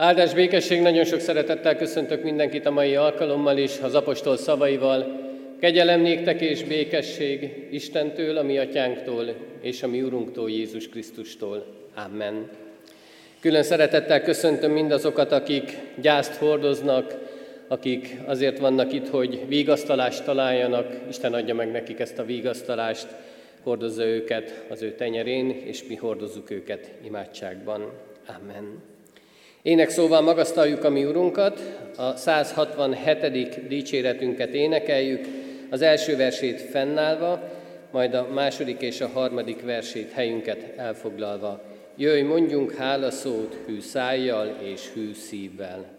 Áldás békesség, nagyon sok szeretettel köszöntök mindenkit a mai alkalommal is, az apostol szavaival. Kegyelem néktek és békesség Istentől, a mi atyánktól és a mi Urunktól, Jézus Krisztustól. Amen. Külön szeretettel köszöntöm mindazokat, akik gyászt hordoznak, akik azért vannak itt, hogy vigasztalást találjanak. Isten adja meg nekik ezt a vigasztalást, hordozza őket az ő tenyerén, és mi hordozzuk őket imádságban. Amen. Ének szóval magasztaljuk a mi Urunkat, a 167. dicséretünket énekeljük, az első versét fennállva, majd a második és a harmadik versét helyünket elfoglalva. Jöjj, mondjunk hálaszót hű szájjal és hű szívvel.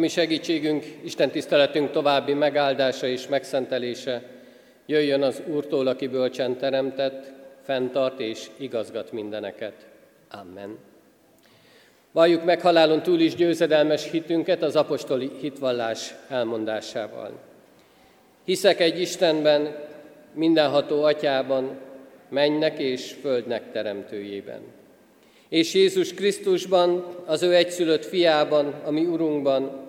Mi segítségünk, Isten tiszteletünk további megáldása és megszentelése jöjjön az Úrtól, aki bölcsen teremtett, fenntart és igazgat mindeneket. Amen. Valljuk meg halálon túl is győzedelmes hitünket az apostoli hitvallás elmondásával. Hiszek egy Istenben, mindenható atyában, mennek és földnek teremtőjében. És Jézus Krisztusban, az ő egyszülött fiában, ami Urunkban,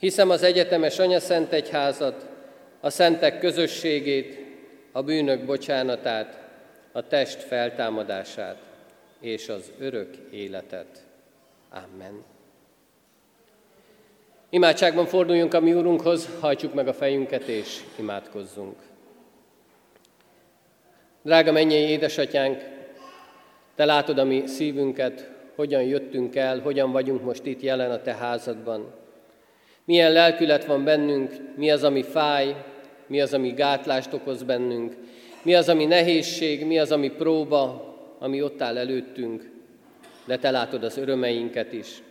Hiszem az egyetemes Anya Szent Egyházat, a szentek közösségét, a bűnök bocsánatát, a test feltámadását és az örök életet. Amen. Imádságban forduljunk a mi Úrunkhoz, hajtsuk meg a fejünket és imádkozzunk. Drága mennyei édesatyánk, Te látod a mi szívünket, hogyan jöttünk el, hogyan vagyunk most itt jelen a Te házadban. Milyen lelkület van bennünk, mi az, ami fáj, mi az, ami gátlást okoz bennünk, mi az, ami nehézség, mi az, ami próba, ami ott áll előttünk, de Te látod az örömeinket is,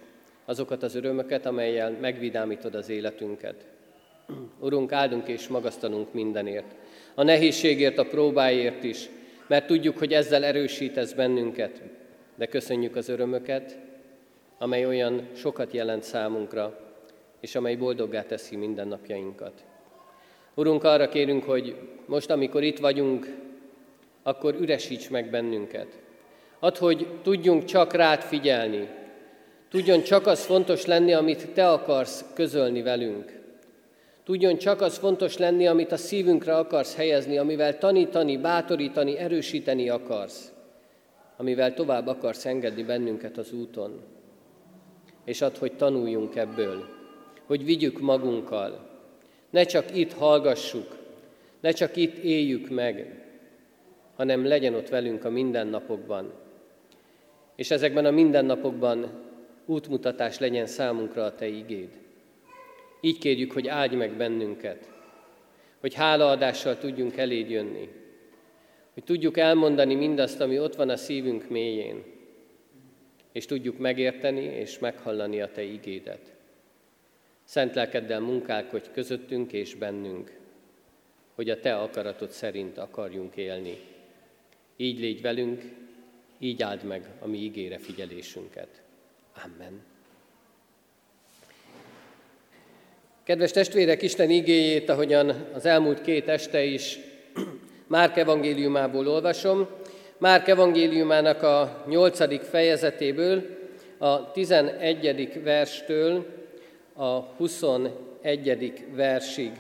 azokat az örömöket, amelyel megvidámítod az életünket. Urunk, áldunk és magasztanunk mindenért. A nehézségért, a próbáért is, mert tudjuk, hogy ezzel erősítesz bennünket, de köszönjük az örömöket, amely olyan sokat jelent számunkra, és amely boldoggá teszi mindennapjainkat. Urunk, arra kérünk, hogy most, amikor itt vagyunk, akkor üresíts meg bennünket. Add, hogy tudjunk csak rád figyelni, tudjon csak az fontos lenni, amit Te akarsz közölni velünk. Tudjon csak az fontos lenni, amit a szívünkre akarsz helyezni, amivel tanítani, bátorítani, erősíteni akarsz, amivel tovább akarsz engedni bennünket az úton. És add, hogy tanuljunk ebből, hogy vigyük magunkkal, ne csak itt hallgassuk, ne csak itt éljük meg, hanem legyen ott velünk a mindennapokban. És ezekben a mindennapokban útmutatás legyen számunkra a Te igéd. Így kérjük, hogy áldj meg bennünket, hogy hálaadással tudjunk eléd jönni, hogy tudjuk elmondani mindazt, ami ott van a szívünk mélyén, és tudjuk megérteni és meghallani a Te igédet. Szent lelkeddel munkálkodj közöttünk és bennünk, hogy a Te akaratod szerint akarjunk élni. Így légy velünk, így áld meg a mi ígére figyelésünket. Amen. Kedves testvérek, Isten igéjét, ahogyan az elmúlt két este is Márk evangéliumából olvasom, Márk evangéliumának a nyolcadik fejezetéből, a tizenegyedik verstől a 21. versig.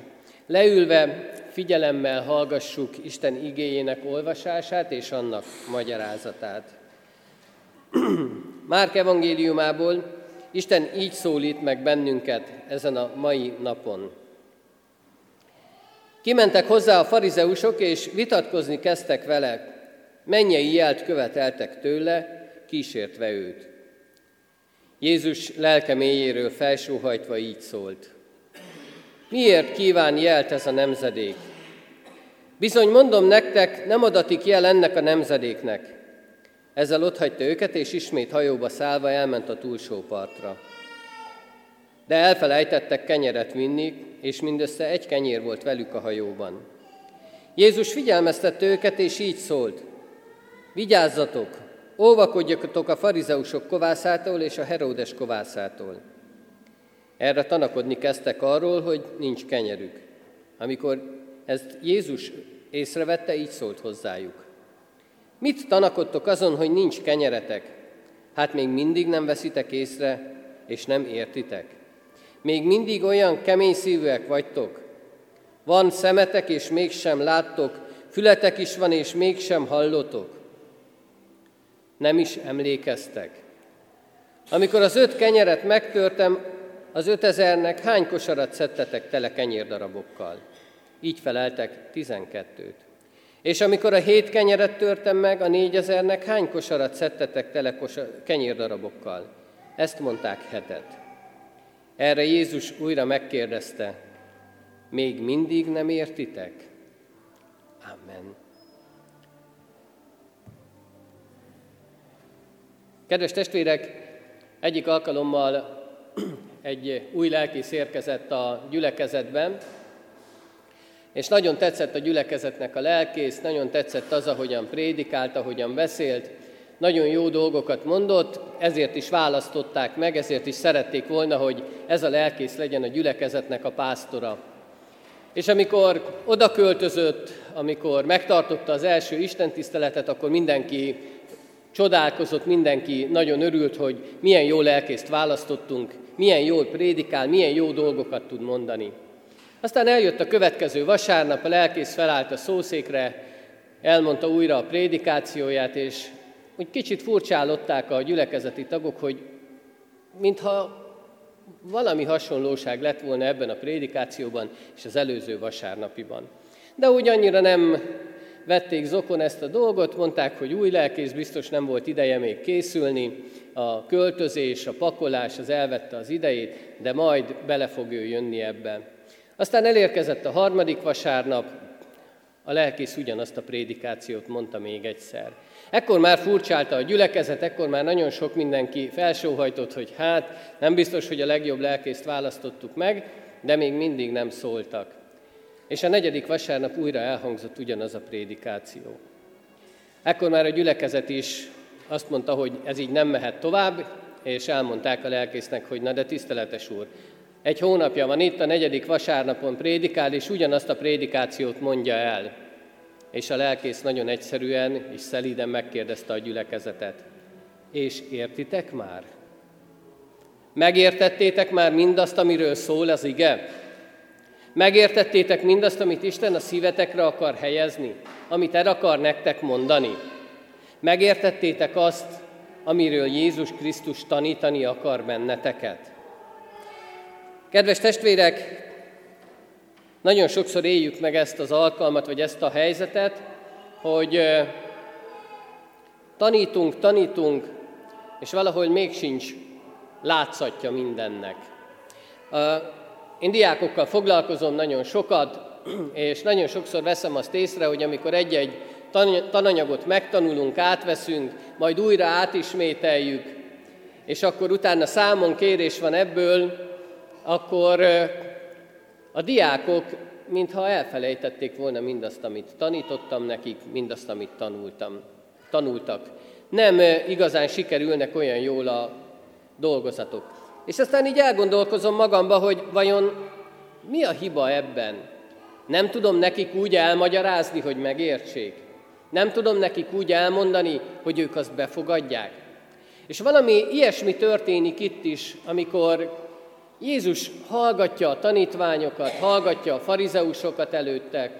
Leülve figyelemmel hallgassuk Isten igéjének olvasását és annak magyarázatát. Márk evangéliumából Isten így szólít meg bennünket ezen a mai napon. Kimentek hozzá a farizeusok, és vitatkozni kezdtek vele, mennyei jelt követeltek tőle, kísértve őt. Jézus lelke mélyéről felsóhajtva így szólt. Miért kíván jelt ez a nemzedék? Bizony mondom nektek, nem adatik jel ennek a nemzedéknek. Ezzel otthagyta őket, és ismét hajóba szállva elment a túlsó partra. De elfelejtettek kenyeret vinni, és mindössze egy kenyér volt velük a hajóban. Jézus figyelmeztette őket, és így szólt. Vigyázzatok, Óvakodjatok a farizeusok kovászától és a Heródes kovászától. Erre tanakodni kezdtek arról, hogy nincs kenyerük. Amikor ezt Jézus észrevette, így szólt hozzájuk. Mit tanakodtok azon, hogy nincs kenyeretek? Hát még mindig nem veszitek észre, és nem értitek. Még mindig olyan kemény szívűek vagytok. Van szemetek, és mégsem láttok, fületek is van, és mégsem hallotok nem is emlékeztek. Amikor az öt kenyeret megtörtem, az ötezernek hány kosarat szedtetek tele kenyérdarabokkal? Így feleltek tizenkettőt. És amikor a hét kenyeret törtem meg, a négyezernek hány kosarat szedtetek tele kenyérdarabokkal? Ezt mondták hetet. Erre Jézus újra megkérdezte, még mindig nem értitek? Amen. Kedves testvérek, egyik alkalommal egy új lelkész érkezett a gyülekezetben, és nagyon tetszett a gyülekezetnek a lelkész, nagyon tetszett az, ahogyan prédikált, ahogyan beszélt, nagyon jó dolgokat mondott, ezért is választották meg, ezért is szerették volna, hogy ez a lelkész legyen a gyülekezetnek a pásztora. És amikor oda költözött, amikor megtartotta az első istentiszteletet, akkor mindenki Csodálkozott mindenki, nagyon örült, hogy milyen jó lelkészt választottunk, milyen jól prédikál, milyen jó dolgokat tud mondani. Aztán eljött a következő vasárnap, a lelkész felállt a szószékre, elmondta újra a prédikációját, és úgy kicsit furcsálották a gyülekezeti tagok, hogy mintha valami hasonlóság lett volna ebben a prédikációban és az előző vasárnapiban. De úgy annyira nem vették zokon ezt a dolgot, mondták, hogy új lelkész biztos nem volt ideje még készülni, a költözés, a pakolás az elvette az idejét, de majd bele fog ő jönni ebbe. Aztán elérkezett a harmadik vasárnap, a lelkész ugyanazt a prédikációt mondta még egyszer. Ekkor már furcsálta a gyülekezet, ekkor már nagyon sok mindenki felsóhajtott, hogy hát nem biztos, hogy a legjobb lelkészt választottuk meg, de még mindig nem szóltak. És a negyedik vasárnap újra elhangzott ugyanaz a prédikáció. Ekkor már a gyülekezet is azt mondta, hogy ez így nem mehet tovább, és elmondták a lelkésznek, hogy na de tiszteletes úr, egy hónapja van itt, a negyedik vasárnapon prédikál, és ugyanazt a prédikációt mondja el. És a lelkész nagyon egyszerűen és szelíden megkérdezte a gyülekezetet. És értitek már? Megértettétek már mindazt, amiről szól az ige? Megértettétek mindazt, amit Isten a szívetekre akar helyezni? Amit el akar nektek mondani? Megértettétek azt, amiről Jézus Krisztus tanítani akar benneteket? Kedves testvérek, nagyon sokszor éljük meg ezt az alkalmat, vagy ezt a helyzetet, hogy tanítunk, tanítunk, és valahogy még sincs látszatja mindennek. Én diákokkal foglalkozom nagyon sokat, és nagyon sokszor veszem azt észre, hogy amikor egy-egy tananyagot megtanulunk, átveszünk, majd újra átismételjük, és akkor utána számon kérés van ebből, akkor a diákok mintha elfelejtették volna mindazt, amit tanítottam nekik, mindazt, amit tanultam, tanultak. Nem igazán sikerülnek olyan jól a dolgozatok. És aztán így elgondolkozom magamba, hogy vajon mi a hiba ebben? Nem tudom nekik úgy elmagyarázni, hogy megértsék. Nem tudom nekik úgy elmondani, hogy ők azt befogadják. És valami ilyesmi történik itt is, amikor Jézus hallgatja a tanítványokat, hallgatja a farizeusokat előttek,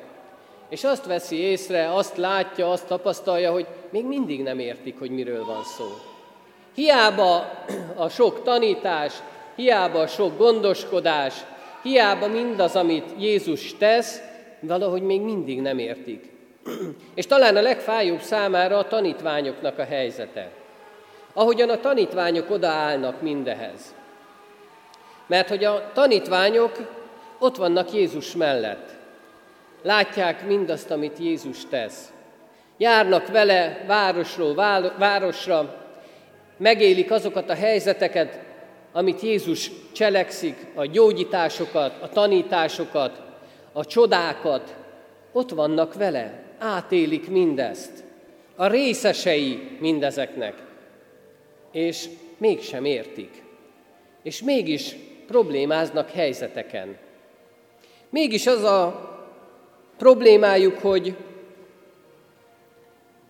és azt veszi észre, azt látja, azt tapasztalja, hogy még mindig nem értik, hogy miről van szó. Hiába a sok tanítás, hiába a sok gondoskodás, hiába mindaz, amit Jézus tesz, valahogy még mindig nem értik. És talán a legfájóbb számára a tanítványoknak a helyzete. Ahogyan a tanítványok odaállnak mindehez. Mert hogy a tanítványok ott vannak Jézus mellett. Látják mindazt, amit Jézus tesz. Járnak vele városról városra, megélik azokat a helyzeteket, amit Jézus cselekszik, a gyógyításokat, a tanításokat, a csodákat, ott vannak vele, átélik mindezt. A részesei mindezeknek. És mégsem értik. És mégis problémáznak helyzeteken. Mégis az a problémájuk, hogy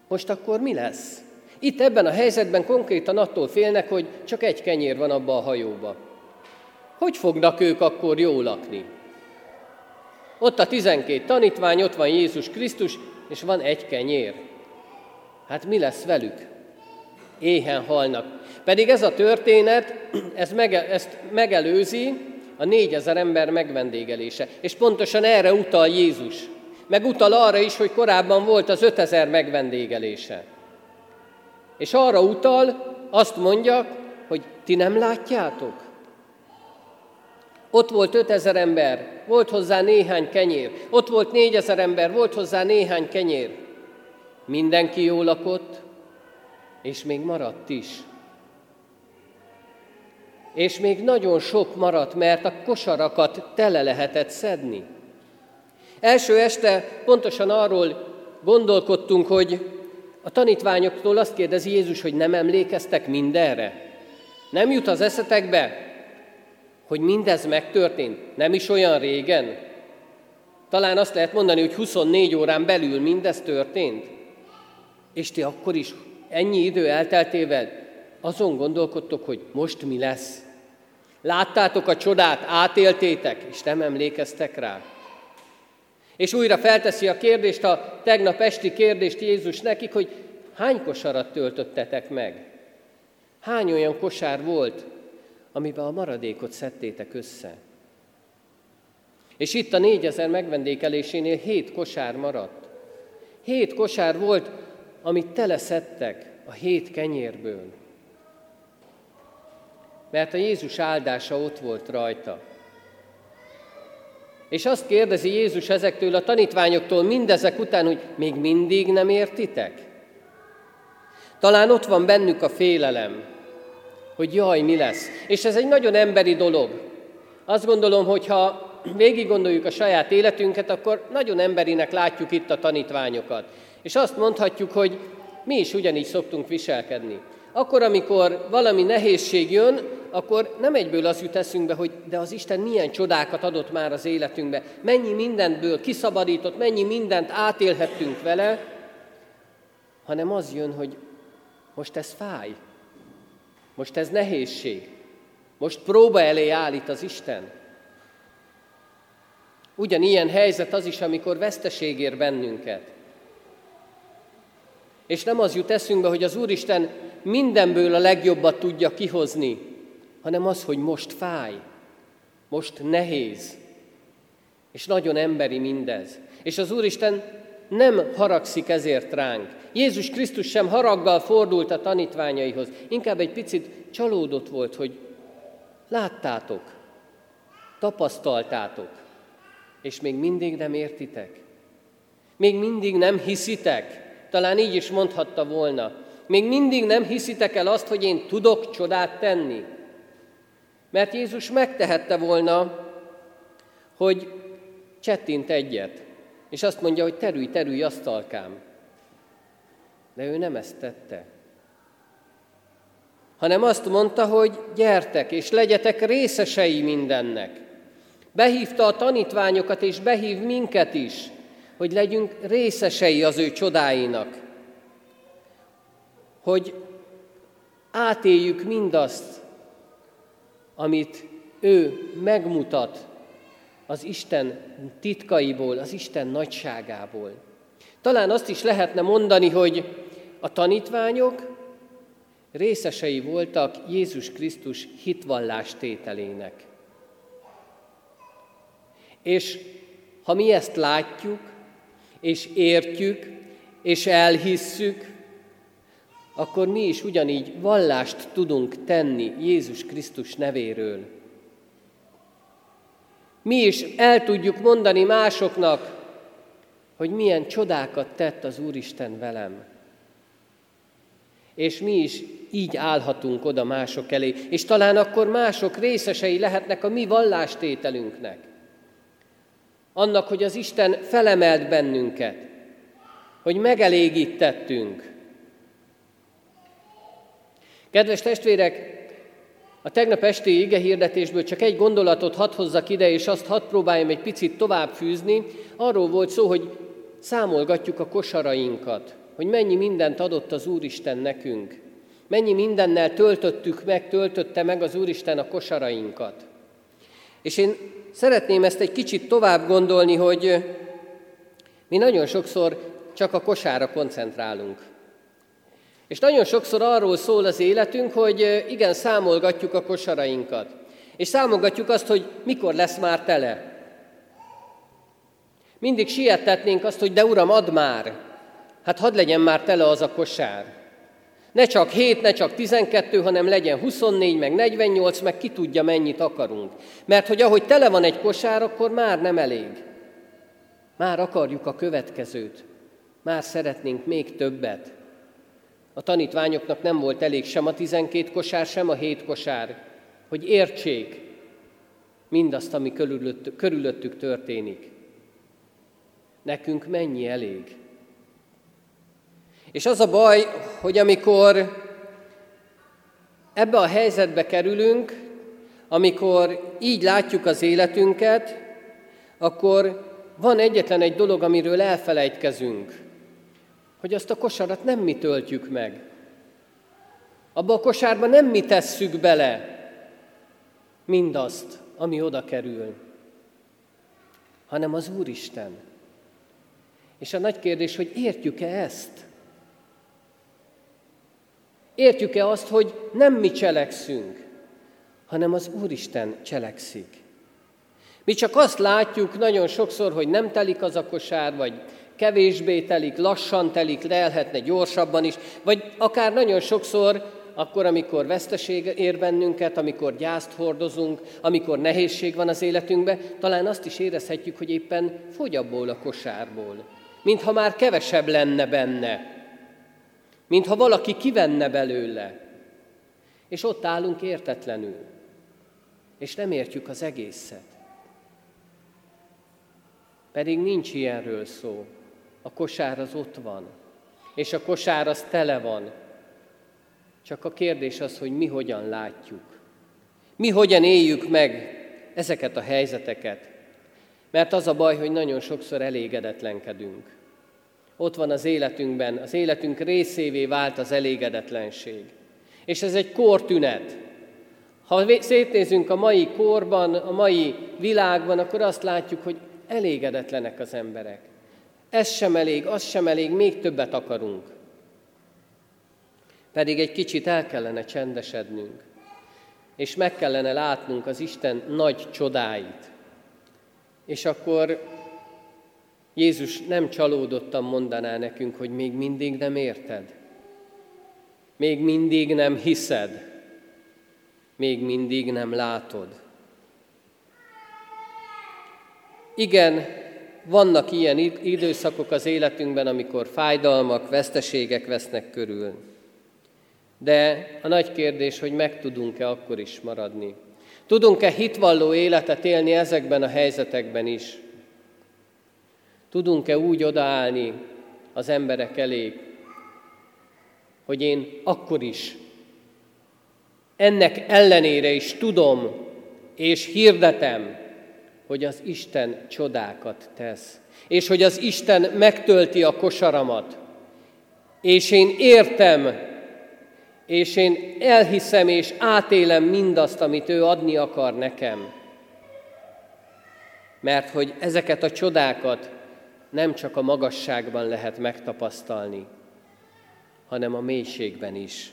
most akkor mi lesz? Itt ebben a helyzetben konkrétan attól félnek, hogy csak egy kenyér van abba a hajóba. Hogy fognak ők akkor jól lakni? Ott a tizenkét tanítvány, ott van Jézus Krisztus, és van egy kenyér. Hát mi lesz velük? Éhen halnak. Pedig ez a történet, ez mege, ezt megelőzi a négyezer ember megvendégelése. És pontosan erre utal Jézus. Meg utal arra is, hogy korábban volt az ötezer megvendégelése. És arra utal, azt mondja, hogy ti nem látjátok? Ott volt ötezer ember, volt hozzá néhány kenyér. Ott volt négyezer ember, volt hozzá néhány kenyér. Mindenki jól lakott, és még maradt is és még nagyon sok maradt, mert a kosarakat tele lehetett szedni. Első este pontosan arról gondolkodtunk, hogy a tanítványoktól azt kérdezi Jézus, hogy nem emlékeztek mindenre. Nem jut az eszetekbe, hogy mindez megtörtént, nem is olyan régen. Talán azt lehet mondani, hogy 24 órán belül mindez történt. És ti akkor is ennyi idő elteltével azon gondolkodtok, hogy most mi lesz. Láttátok a csodát, átéltétek, és nem emlékeztek rá. És újra felteszi a kérdést, a tegnap esti kérdést Jézus nekik, hogy hány kosarat töltöttetek meg? Hány olyan kosár volt, amiben a maradékot szedtétek össze? És itt a négyezer megvendékelésénél hét kosár maradt. Hét kosár volt, amit teleszedtek a hét kenyérből. Mert a Jézus áldása ott volt rajta. És azt kérdezi Jézus ezektől a tanítványoktól mindezek után, hogy még mindig nem értitek? Talán ott van bennük a félelem, hogy jaj, mi lesz. És ez egy nagyon emberi dolog. Azt gondolom, hogy ha végig gondoljuk a saját életünket, akkor nagyon emberinek látjuk itt a tanítványokat. És azt mondhatjuk, hogy mi is ugyanígy szoktunk viselkedni. Akkor, amikor valami nehézség jön, akkor nem egyből az jut eszünkbe, hogy de az Isten milyen csodákat adott már az életünkbe, mennyi mindentből kiszabadított, mennyi mindent átélhettünk vele, hanem az jön, hogy most ez fáj, most ez nehézség, most próba elé állít az Isten. Ugyanilyen helyzet az is, amikor veszteség ér bennünket. És nem az jut eszünkbe, hogy az Úristen mindenből a legjobbat tudja kihozni, hanem az, hogy most fáj, most nehéz, és nagyon emberi mindez. És az Úristen nem haragszik ezért ránk. Jézus Krisztus sem haraggal fordult a tanítványaihoz, inkább egy picit csalódott volt, hogy láttátok, tapasztaltátok, és még mindig nem értitek. Még mindig nem hiszitek. Talán így is mondhatta volna. Még mindig nem hiszitek el azt, hogy én tudok csodát tenni. Mert Jézus megtehette volna, hogy csettint egyet, és azt mondja, hogy terülj, terülj, asztalkám. De ő nem ezt tette. Hanem azt mondta, hogy gyertek, és legyetek részesei mindennek. Behívta a tanítványokat, és behív minket is, hogy legyünk részesei az ő csodáinak. Hogy átéljük mindazt, amit ő megmutat az Isten titkaiból, az Isten nagyságából. Talán azt is lehetne mondani, hogy a tanítványok részesei voltak Jézus Krisztus hitvallás tételének. És ha mi ezt látjuk, és értjük, és elhisszük, akkor mi is ugyanígy vallást tudunk tenni Jézus Krisztus nevéről. Mi is el tudjuk mondani másoknak, hogy milyen csodákat tett az Úristen velem. És mi is így állhatunk oda mások elé, és talán akkor mások részesei lehetnek a mi vallástételünknek annak, hogy az Isten felemelt bennünket, hogy megelégítettünk. Kedves testvérek, a tegnap esti ige hirdetésből csak egy gondolatot hadd hozzak ide, és azt hadd próbáljam egy picit tovább fűzni. Arról volt szó, hogy számolgatjuk a kosarainkat, hogy mennyi mindent adott az Úristen nekünk. Mennyi mindennel töltöttük meg, töltötte meg az Úristen a kosarainkat. És én szeretném ezt egy kicsit tovább gondolni, hogy mi nagyon sokszor csak a kosára koncentrálunk. És nagyon sokszor arról szól az életünk, hogy igen, számolgatjuk a kosarainkat. És számolgatjuk azt, hogy mikor lesz már tele. Mindig sietetnénk azt, hogy de uram, add már. Hát hadd legyen már tele az a kosár. Ne csak 7, ne csak 12, hanem legyen 24, meg 48, meg ki tudja mennyit akarunk. Mert hogy ahogy tele van egy kosár, akkor már nem elég. Már akarjuk a következőt. Már szeretnénk még többet. A tanítványoknak nem volt elég sem a 12 kosár, sem a 7 kosár, hogy értsék mindazt, ami körülöttük, körülöttük történik. Nekünk mennyi elég? És az a baj, hogy amikor ebbe a helyzetbe kerülünk, amikor így látjuk az életünket, akkor van egyetlen egy dolog, amiről elfelejtkezünk, hogy azt a kosarat nem mi töltjük meg. Abba a kosárba nem mi tesszük bele mindazt, ami oda kerül, hanem az Úristen. És a nagy kérdés, hogy értjük-e ezt? Értjük-e azt, hogy nem mi cselekszünk, hanem az Úristen cselekszik? Mi csak azt látjuk nagyon sokszor, hogy nem telik az a kosár, vagy kevésbé telik, lassan telik, lehetne gyorsabban is, vagy akár nagyon sokszor akkor, amikor veszteség ér bennünket, amikor gyászt hordozunk, amikor nehézség van az életünkben, talán azt is érezhetjük, hogy éppen fogy abból a kosárból. Mintha már kevesebb lenne benne. Mintha valaki kivenne belőle. És ott állunk értetlenül. És nem értjük az egészet. Pedig nincs ilyenről szó. A kosár az ott van. És a kosár az tele van csak a kérdés az, hogy mi hogyan látjuk. Mi hogyan éljük meg ezeket a helyzeteket. Mert az a baj, hogy nagyon sokszor elégedetlenkedünk. Ott van az életünkben, az életünk részévé vált az elégedetlenség. És ez egy kortünet. Ha szétnézünk a mai korban, a mai világban, akkor azt látjuk, hogy elégedetlenek az emberek. Ez sem elég, az sem elég, még többet akarunk pedig egy kicsit el kellene csendesednünk, és meg kellene látnunk az Isten nagy csodáit. És akkor Jézus nem csalódottan mondaná nekünk, hogy még mindig nem érted, még mindig nem hiszed, még mindig nem látod. Igen, vannak ilyen időszakok az életünkben, amikor fájdalmak, veszteségek vesznek körül. De a nagy kérdés, hogy meg tudunk-e akkor is maradni. Tudunk-e hitvalló életet élni ezekben a helyzetekben is? Tudunk-e úgy odaállni az emberek elé, hogy én akkor is, ennek ellenére is tudom és hirdetem, hogy az Isten csodákat tesz, és hogy az Isten megtölti a kosaramat, és én értem, és én elhiszem és átélem mindazt, amit ő adni akar nekem. Mert hogy ezeket a csodákat nem csak a magasságban lehet megtapasztalni, hanem a mélységben is.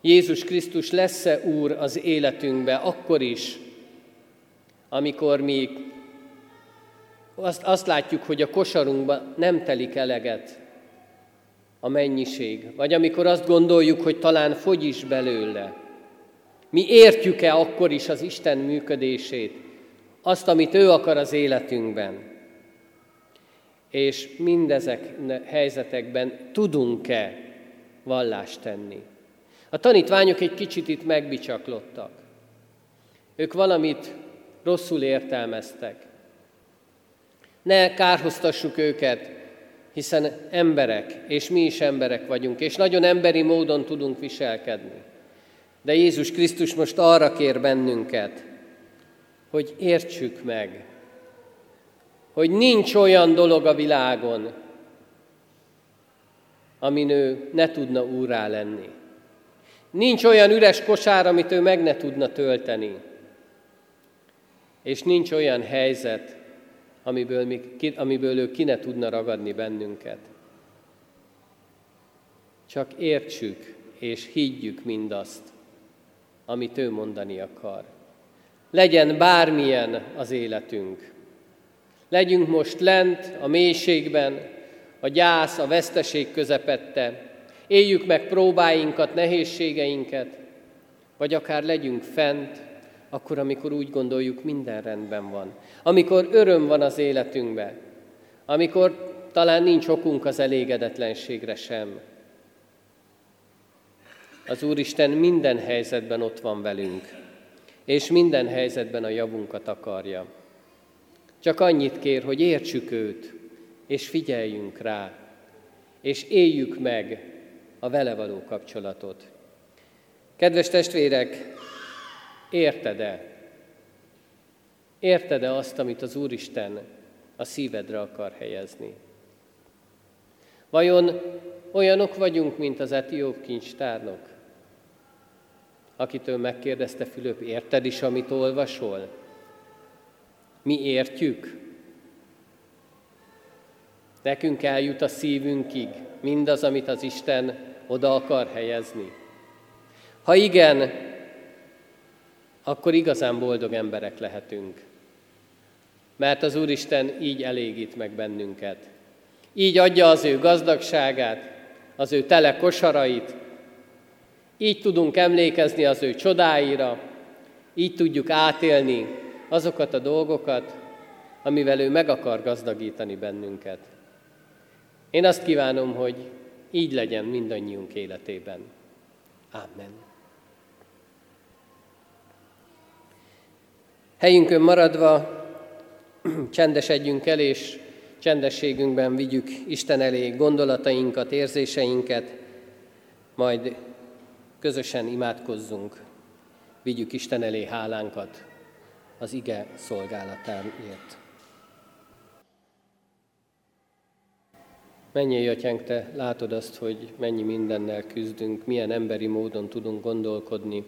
Jézus Krisztus lesz-e Úr az életünkbe akkor is, amikor mi azt, azt látjuk, hogy a kosarunkban nem telik eleget a mennyiség, vagy amikor azt gondoljuk, hogy talán fogy is belőle. Mi értjük-e akkor is az Isten működését, azt, amit ő akar az életünkben? És mindezek helyzetekben tudunk-e vallást tenni? A tanítványok egy kicsit itt megbicsaklottak. Ők valamit rosszul értelmeztek. Ne kárhoztassuk őket, hiszen emberek, és mi is emberek vagyunk, és nagyon emberi módon tudunk viselkedni. De Jézus Krisztus most arra kér bennünket, hogy értsük meg, hogy nincs olyan dolog a világon, amin ő ne tudna úrá lenni. Nincs olyan üres kosár, amit ő meg ne tudna tölteni. És nincs olyan helyzet, amiből, mi, amiből ő ki ne tudna ragadni bennünket. Csak értsük és higgyük mindazt, amit ő mondani akar. Legyen bármilyen az életünk. Legyünk most lent, a mélységben, a gyász, a veszteség közepette. Éljük meg próbáinkat, nehézségeinket, vagy akár legyünk fent, akkor, amikor úgy gondoljuk, minden rendben van. Amikor öröm van az életünkben. Amikor talán nincs okunk az elégedetlenségre sem. Az Úristen minden helyzetben ott van velünk, és minden helyzetben a javunkat akarja. Csak annyit kér, hogy értsük őt, és figyeljünk rá, és éljük meg a vele való kapcsolatot. Kedves testvérek, Érted-e? Érted-e azt, amit az Úristen a szívedre akar helyezni? Vajon olyanok vagyunk, mint az etióp kincstárnok, akitől megkérdezte Fülöp, érted is, amit olvasol? Mi értjük? Nekünk eljut a szívünkig mindaz, amit az Isten oda akar helyezni. Ha igen, akkor igazán boldog emberek lehetünk. Mert az Úristen így elégít meg bennünket. Így adja az ő gazdagságát, az ő tele kosarait, így tudunk emlékezni az ő csodáira, így tudjuk átélni azokat a dolgokat, amivel ő meg akar gazdagítani bennünket. Én azt kívánom, hogy így legyen mindannyiunk életében. Amen. Helyünkön maradva csendesedjünk el, és csendességünkben vigyük Isten elé gondolatainkat, érzéseinket, majd közösen imádkozzunk, vigyük Isten elé hálánkat az ige szolgálatáért. Mennyi atyánk, te látod azt, hogy mennyi mindennel küzdünk, milyen emberi módon tudunk gondolkodni,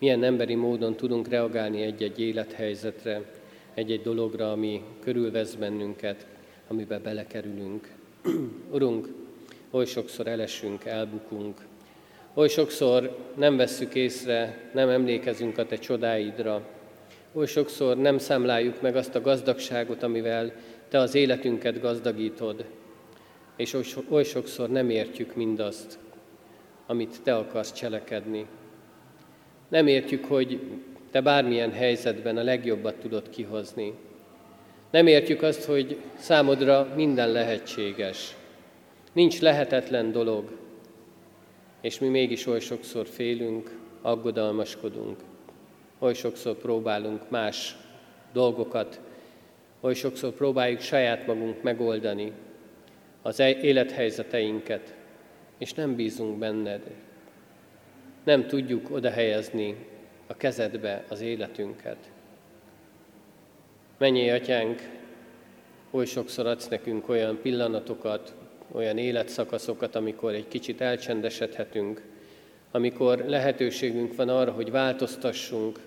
milyen emberi módon tudunk reagálni egy-egy élethelyzetre, egy-egy dologra, ami körülvesz bennünket, amibe belekerülünk. Urunk, oly sokszor elesünk, elbukunk, oly sokszor nem vesszük észre, nem emlékezünk a Te csodáidra, oly sokszor nem számláljuk meg azt a gazdagságot, amivel Te az életünket gazdagítod, és oly sokszor nem értjük mindazt, amit Te akarsz cselekedni. Nem értjük, hogy Te bármilyen helyzetben a legjobbat tudod kihozni. Nem értjük azt, hogy számodra minden lehetséges. Nincs lehetetlen dolog, és mi mégis oly sokszor félünk, aggodalmaskodunk, oly sokszor próbálunk más dolgokat, oly sokszor próbáljuk saját magunk megoldani az e- élethelyzeteinket, és nem bízunk benned. Nem tudjuk oda helyezni a kezedbe az életünket. Mennyi atyánk, oly sokszor adsz nekünk olyan pillanatokat, olyan életszakaszokat, amikor egy kicsit elcsendesedhetünk, amikor lehetőségünk van arra, hogy változtassunk,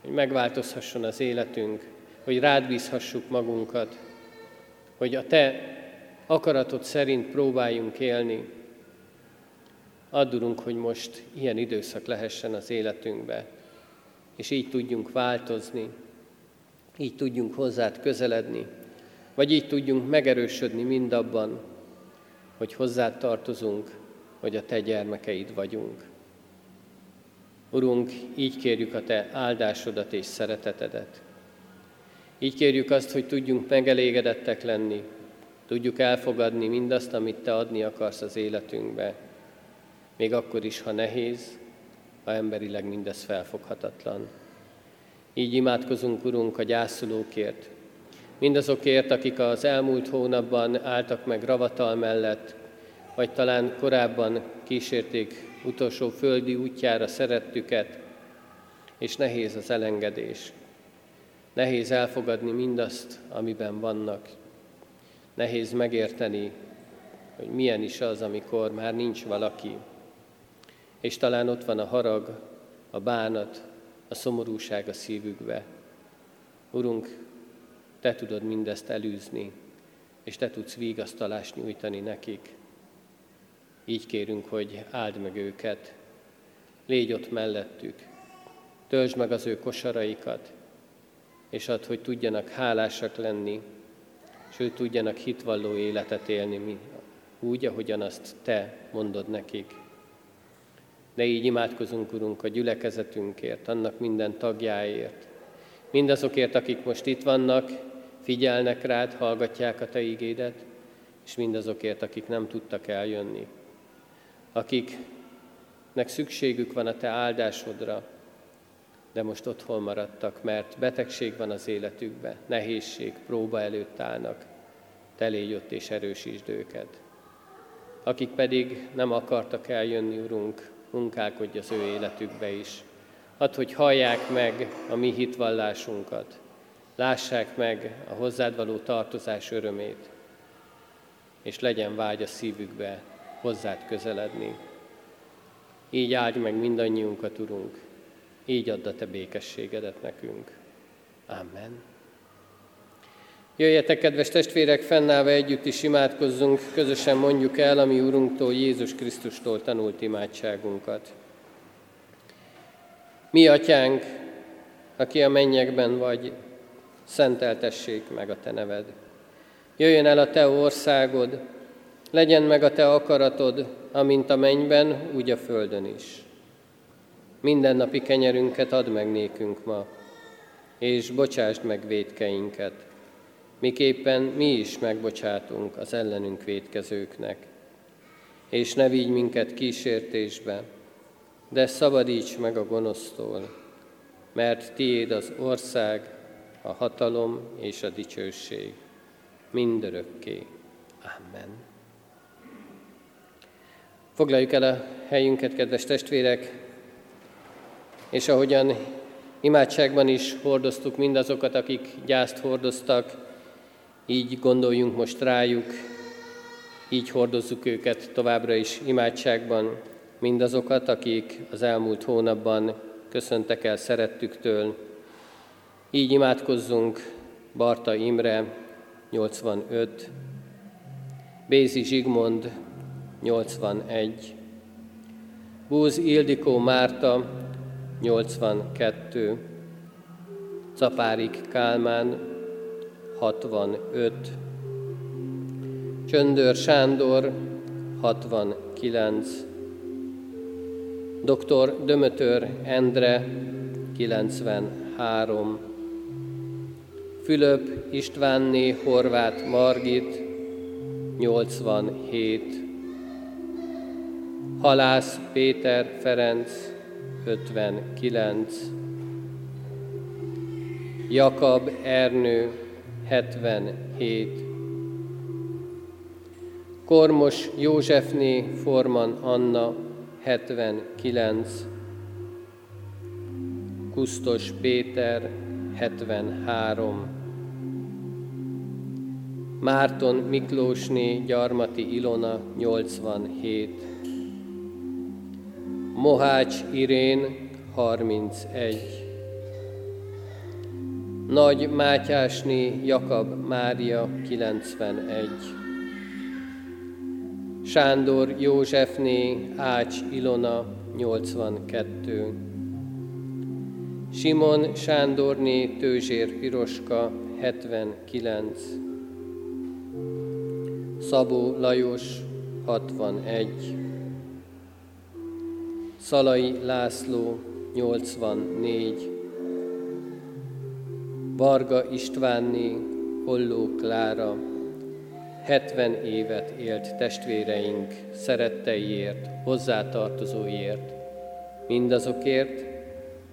hogy megváltozhasson az életünk, hogy rád bízhassuk magunkat, hogy a Te akaratod szerint próbáljunk élni. Addurunk, hogy most ilyen időszak lehessen az életünkbe, és így tudjunk változni, így tudjunk hozzád közeledni, vagy így tudjunk megerősödni mindabban, hogy hozzád tartozunk, hogy a Te gyermekeid vagyunk. Urunk, így kérjük a Te áldásodat és szeretetedet. Így kérjük azt, hogy tudjunk megelégedettek lenni, tudjuk elfogadni mindazt, amit Te adni akarsz az életünkbe, még akkor is, ha nehéz, ha emberileg mindez felfoghatatlan. Így imádkozunk, Urunk, a gyászolókért, mindazokért, akik az elmúlt hónapban álltak meg ravatal mellett, vagy talán korábban kísérték utolsó földi útjára szerettüket, és nehéz az elengedés. Nehéz elfogadni mindazt, amiben vannak. Nehéz megérteni, hogy milyen is az, amikor már nincs valaki. És talán ott van a harag, a bánat, a szomorúság a szívükbe. Urunk, Te tudod mindezt elűzni, és Te tudsz vigasztalást nyújtani nekik. Így kérünk, hogy áld meg őket, légy ott mellettük, töltsd meg az ő kosaraikat, és add, hogy tudjanak hálásak lenni, és ők tudjanak hitvalló életet élni, úgy, ahogyan azt Te mondod nekik. De így imádkozunk, Urunk, a gyülekezetünkért, annak minden tagjáért, mindazokért, akik most itt vannak, figyelnek rád, hallgatják a Te igédet, és mindazokért, akik nem tudtak eljönni. Akiknek szükségük van a Te áldásodra, de most otthon maradtak, mert betegség van az életükben, nehézség, próba előtt állnak, Te légy ott és erősítsd őket. Akik pedig nem akartak eljönni, Urunk, munkálkodj az ő életükbe is. Add, hogy hallják meg a mi hitvallásunkat, lássák meg a hozzád való tartozás örömét, és legyen vágy a szívükbe hozzád közeledni. így áldj meg mindannyiunkat, Urunk, így add a Te békességedet nekünk. Amen. Jöjjetek, kedves testvérek, fennállva együtt is imádkozzunk, közösen mondjuk el, ami Urunktól, Jézus Krisztustól tanult imádságunkat. Mi, Atyánk, aki a mennyekben vagy, szenteltessék meg a Te neved. Jöjjön el a Te országod, legyen meg a Te akaratod, amint a mennyben, úgy a földön is. Minden napi kenyerünket add meg nékünk ma, és bocsásd meg védkeinket, miképpen mi is megbocsátunk az ellenünk védkezőknek. És ne vigy minket kísértésbe, de szabadíts meg a gonosztól, mert tiéd az ország, a hatalom és a dicsőség, mindörökké. Amen. Foglaljuk el a helyünket, kedves testvérek, és ahogyan imádságban is hordoztuk mindazokat, akik gyászt hordoztak, így gondoljunk most rájuk, így hordozzuk őket továbbra is imádságban, mindazokat, akik az elmúlt hónapban köszöntek el szerettüktől. Így imádkozzunk Barta Imre, 85, Bézi Zsigmond, 81, Búz Ildikó Márta, 82, Capárik Kálmán, 65, Csöndör Sándor, 69, Dr. Dömötör Endre, 93, Fülöp Istvánné Horváth Margit, 87, Halász Péter Ferenc, 59, Jakab Ernő, 77, Kormos Józsefné Forman Anna, 79, Kusztos Péter, 73, Márton Miklósné Gyarmati Ilona, 87, Mohács Irén 31, Nagy Mátyásné Jakab Mária 91, Sándor Józsefné Ács Ilona 82, Simon Sándorné Tőzsér Piroska 79, Szabó Lajos 61, Szalai László 84, Varga Istvánné, Holló Klára, 70 évet élt testvéreink szeretteiért, hozzátartozóiért, mindazokért,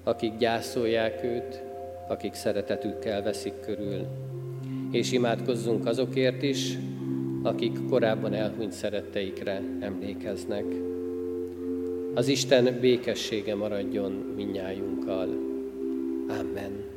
akik gyászolják őt, akik szeretetükkel veszik körül. És imádkozzunk azokért is, akik korábban elhunyt szeretteikre emlékeznek. Az Isten békessége maradjon minnyájunkkal. Amen.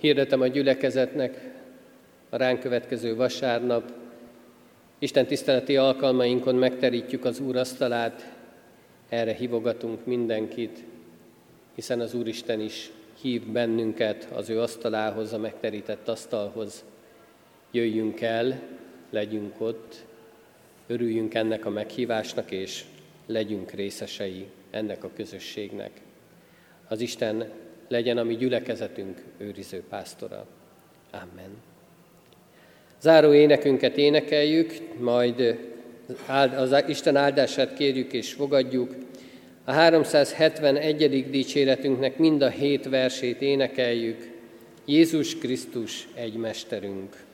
Hirdetem a gyülekezetnek a ránk következő vasárnap. Isten tiszteleti alkalmainkon megterítjük az Úr asztalát, erre hívogatunk mindenkit, hiszen az Úristen is hív bennünket az ő asztalához, a megterített asztalhoz. Jöjjünk el, legyünk ott, örüljünk ennek a meghívásnak, és legyünk részesei ennek a közösségnek. Az Isten legyen a mi gyülekezetünk őriző pásztora. Amen. Záró énekünket énekeljük, majd az Isten áldását kérjük és fogadjuk. A 371. dicséretünknek mind a hét versét énekeljük. Jézus Krisztus egy mesterünk.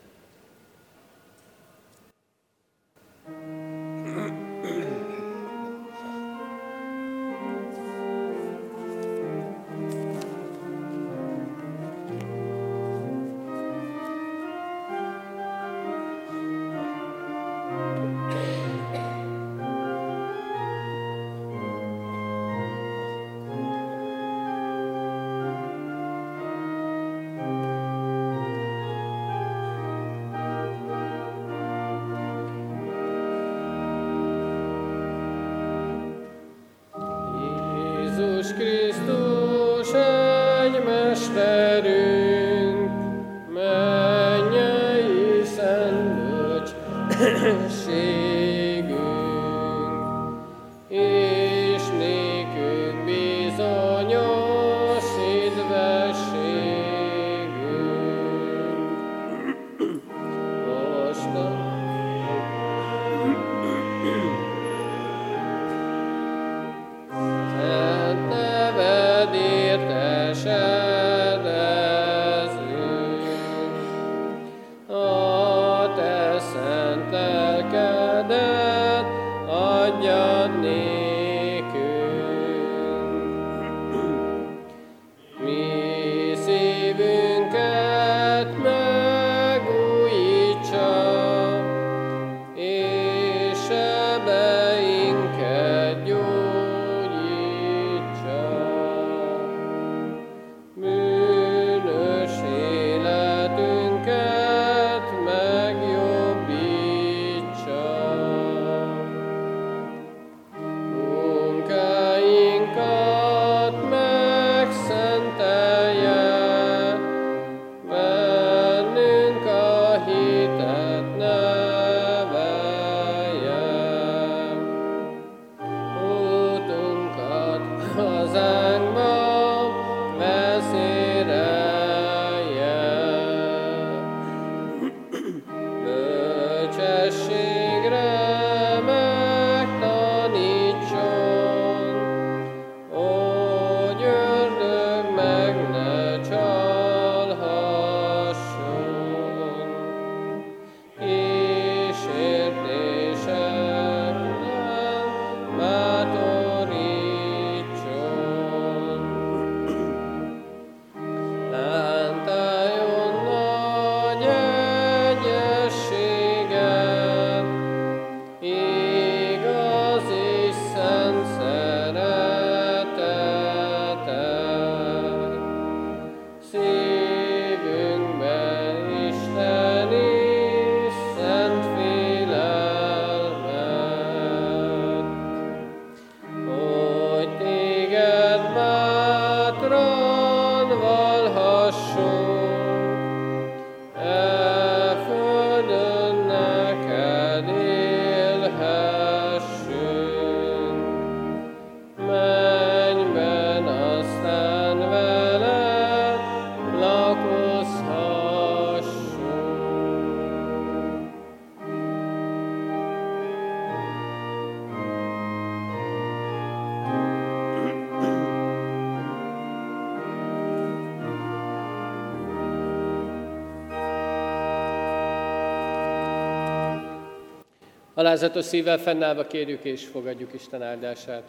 Alázatos szívvel fennállva kérjük és fogadjuk Isten áldását.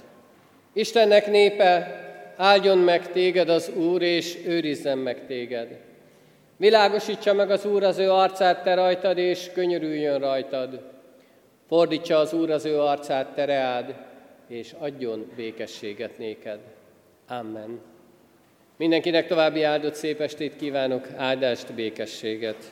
Istennek népe, áldjon meg téged az Úr, és őrizzen meg téged. Világosítsa meg az Úr az ő arcát te rajtad, és könyörüljön rajtad. Fordítsa az Úr az ő arcát te és adjon békességet néked. Amen. Mindenkinek további áldott szép estét kívánok, áldást, békességet.